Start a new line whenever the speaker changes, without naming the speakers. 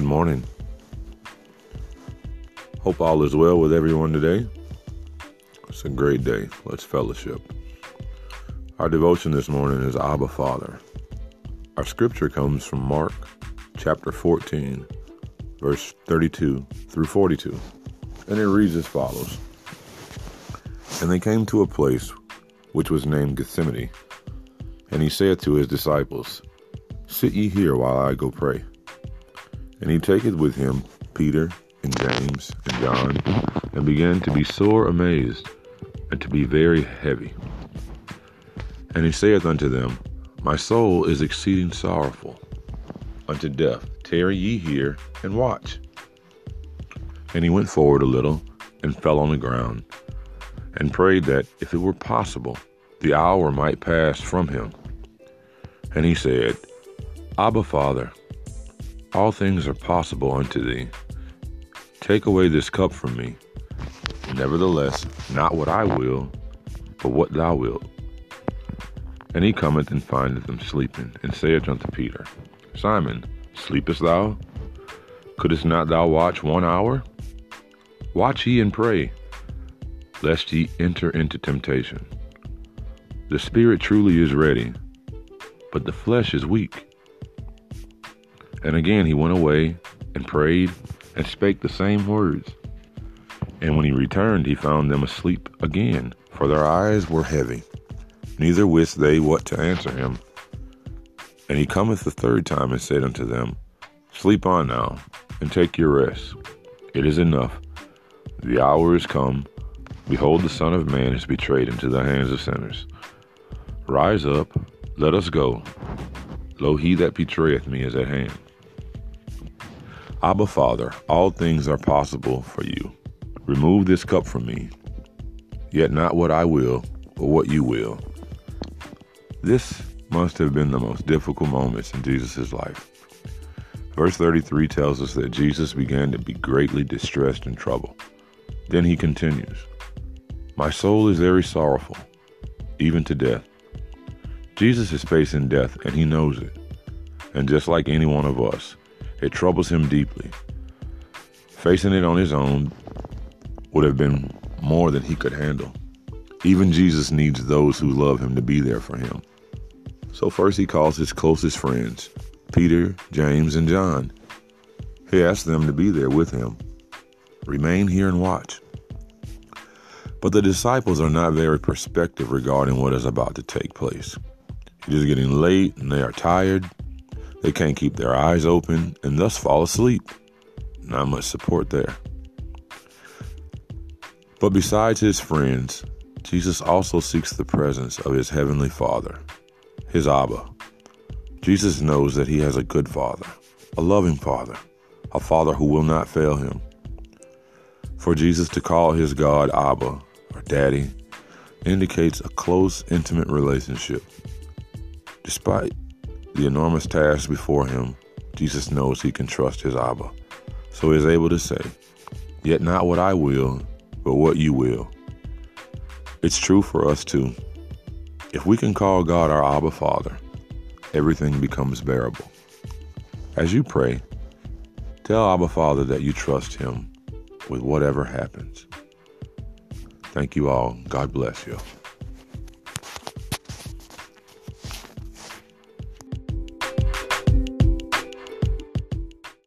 Good morning. Hope all is well with everyone today. It's a great day. Let's fellowship. Our devotion this morning is Abba Father. Our scripture comes from Mark chapter 14, verse 32 through 42. And it reads as follows And they came to a place which was named Gethsemane. And he said to his disciples, Sit ye here while I go pray. And he taketh with him Peter and James and John, and began to be sore amazed, and to be very heavy. And he saith unto them, My soul is exceeding sorrowful unto death. Tarry ye here and watch. And he went forward a little and fell on the ground, and prayed that, if it were possible, the hour might pass from him. And he said, Abba, Father, all things are possible unto thee. Take away this cup from me. Nevertheless, not what I will, but what thou wilt. And he cometh and findeth them sleeping, and saith unto Peter, Simon, sleepest thou? Couldst not thou watch one hour? Watch ye and pray, lest ye enter into temptation. The spirit truly is ready, but the flesh is weak. And again he went away and prayed and spake the same words. And when he returned, he found them asleep again, for their eyes were heavy. Neither wist they what to answer him. And he cometh the third time and said unto them, Sleep on now, and take your rest. It is enough. The hour is come. Behold, the Son of Man is betrayed into the hands of sinners. Rise up, let us go. Lo, he that betrayeth me is at hand. Abba, Father, all things are possible for you. Remove this cup from me, yet not what I will, but what you will. This must have been the most difficult moments in Jesus' life. Verse 33 tells us that Jesus began to be greatly distressed and troubled. Then he continues, My soul is very sorrowful, even to death. Jesus is facing death and he knows it. And just like any one of us, it troubles him deeply. Facing it on his own would have been more than he could handle. Even Jesus needs those who love him to be there for him. So first he calls his closest friends, Peter, James, and John. He asks them to be there with him. Remain here and watch. But the disciples are not very perspective regarding what is about to take place. It is getting late and they are tired. They can't keep their eyes open and thus fall asleep. Not much support there. But besides his friends, Jesus also seeks the presence of his heavenly Father, his Abba. Jesus knows that he has a good Father, a loving Father, a Father who will not fail him. For Jesus to call his God Abba, or Daddy, indicates a close, intimate relationship. Despite the enormous task before him, Jesus knows he can trust his Abba. So he is able to say, Yet not what I will, but what you will. It's true for us too. If we can call God our Abba Father, everything becomes bearable. As you pray, tell Abba Father that you trust him with whatever happens. Thank you all. God bless you.